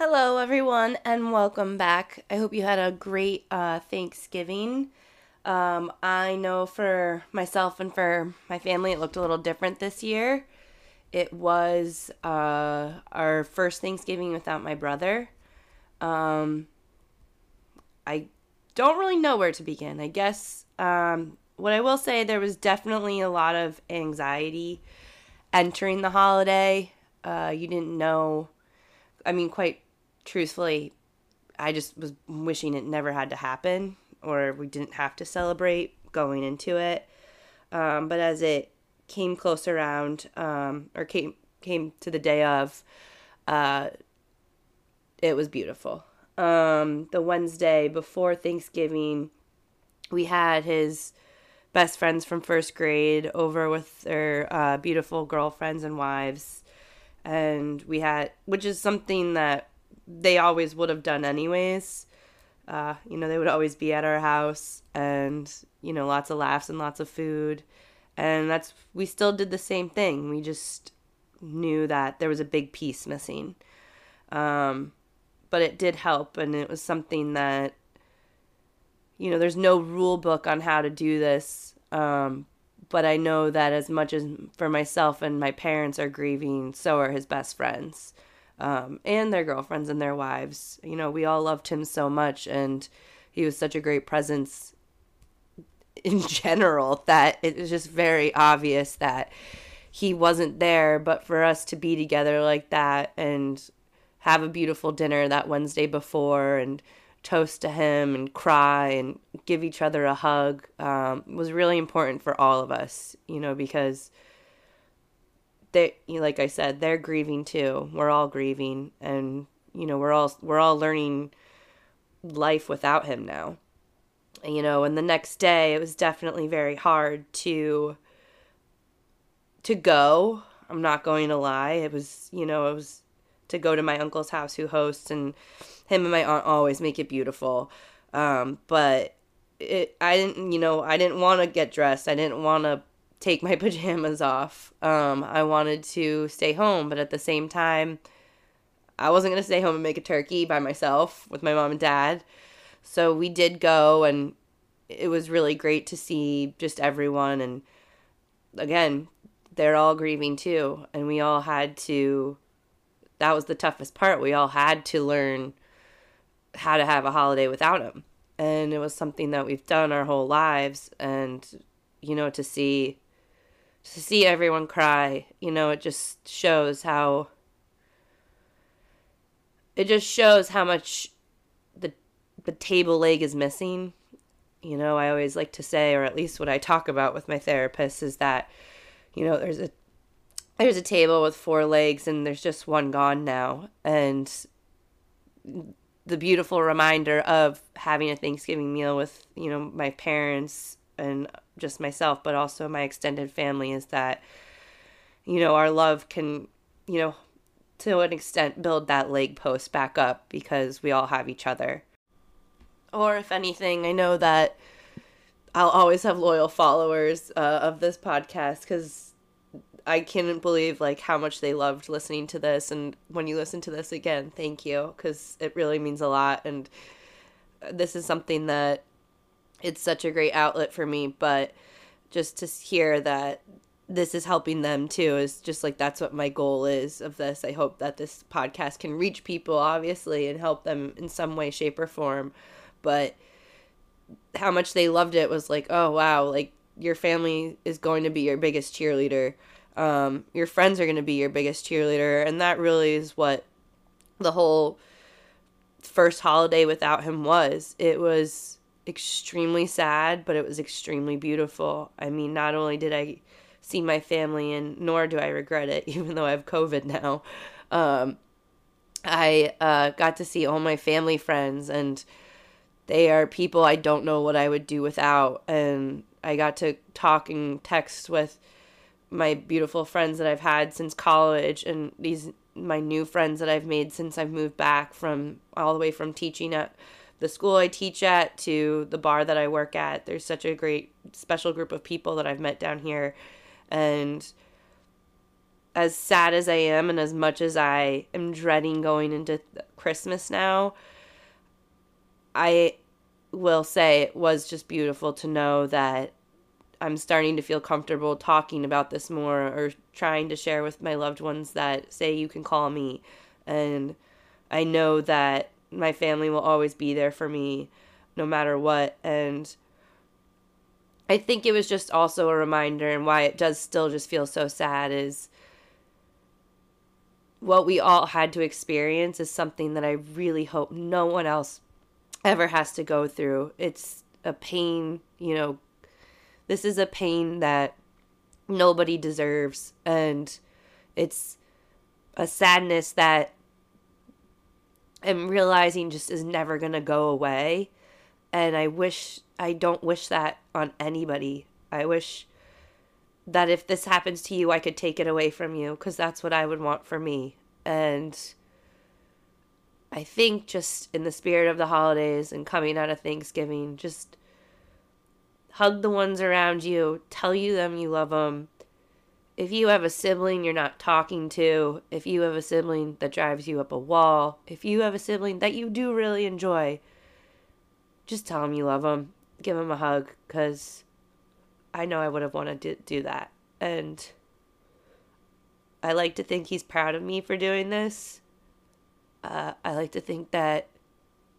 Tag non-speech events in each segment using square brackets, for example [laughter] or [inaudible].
Hello, everyone, and welcome back. I hope you had a great uh, Thanksgiving. Um, I know for myself and for my family, it looked a little different this year. It was uh, our first Thanksgiving without my brother. Um, I don't really know where to begin. I guess um, what I will say, there was definitely a lot of anxiety entering the holiday. Uh, you didn't know. I mean, quite truthfully, I just was wishing it never had to happen or we didn't have to celebrate going into it. Um, but as it came close around, um, or came came to the day of, uh, it was beautiful. Um, the Wednesday before Thanksgiving, we had his best friends from first grade over with their uh, beautiful girlfriends and wives, and we had, which is something that they always would have done anyways. Uh, you know, they would always be at our house and, you know, lots of laughs and lots of food. And that's, we still did the same thing. We just knew that there was a big piece missing. Um, but it did help. And it was something that, you know, there's no rule book on how to do this. Um, but I know that as much as for myself and my parents are grieving, so are his best friends um, and their girlfriends and their wives. You know, we all loved him so much, and he was such a great presence [laughs] in general that it was just very obvious that he wasn't there. But for us to be together like that and have a beautiful dinner that Wednesday before and toast to him and cry and give each other a hug um, was really important for all of us, you know, because they like I said, they're grieving too. We're all grieving and you know, we're all we're all learning life without him now. You know, and the next day it was definitely very hard to to go. I'm not going to lie. It was, you know, it was to go to my uncle's house who hosts and him and my aunt always make it beautiful. Um, but it I didn't, you know, I didn't want to get dressed. I didn't want to take my [laughs] pajamas off. Um, I wanted to stay home, but at the same time, I wasn't going to stay home and make a turkey by myself with my mom and dad. So we did go, and it was really great to see just everyone. And again, they're all grieving too. And we all had to, that was the toughest part. We all had to learn how to have a holiday without him. And it was something that we've done our whole lives. And, you know, to see to see everyone cry, you know, it just shows how it just shows how much the the table leg is missing. You know, I always like to say or at least what I talk about with my therapist is that you know, there's a there's a table with four legs and there's just one gone now and the beautiful reminder of having a Thanksgiving meal with, you know, my parents and just myself, but also my extended family is that, you know, our love can, you know, to an extent build that leg post back up because we all have each other. Or if anything, I know that I'll always have loyal followers uh, of this podcast because I can't believe like how much they loved listening to this. And when you listen to this again, thank you because it really means a lot. And this is something that it's such a great outlet for me but just to hear that this is helping them too is just like that's what my goal is of this. I hope that this podcast can reach people obviously and help them in some way shape or form but how much they loved it was like oh wow like your family is going to be your biggest cheerleader. Um, your friends are going to be your biggest cheerleader and that really is what the whole first holiday without him was. It was extremely sad, but it was extremely beautiful. I mean, not only did I see my family, and nor do I regret it, [laughs] even though I have COVID now. Um, I uh, got to see all my family friends, and they are people I don't know what I would do without. And I got to talk and text with my beautiful friends that I've had since college, and these my new friends that I've made since I've moved back from all the way from teaching at the school I teach at to the bar that I work at. There's such a great special group of people that I've met down here. And as sad as I am, and as much as I am dreading going into Christmas now, I will say it was just beautiful to know that I'm starting to feel comfortable talking about this more or trying to share with my loved ones that say you can call me. And I know that my family will always be there for me no matter what. And I think it was just also a reminder and why it does still just feel so sad is what we all had to experience is something that I really hope no one else ever has to go through. It's a pain, you know, this is a pain that nobody deserves. And it's a sadness that I'm realizing just is never going to go away. And I wish, I don't wish that on anybody. I wish that if this happens to you, I could take it away from you because that's what I would want for me. And I think just in the spirit of the holidays and coming out of Thanksgiving, just hug the ones around you, tell you them you love them. If you have a sibling you're not talking to, if you have a sibling that drives you up a wall, if you have a sibling that you do really enjoy, just tell them you love them. Give them a hug because I know I would have wanted to do that. And I like to think he's proud of me for doing this. Uh, I like to think that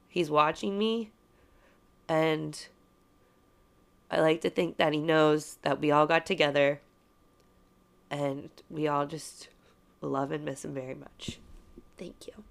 he's watching me. And I like to think that he knows that we all got together and we all just love and miss him very much. Thank you.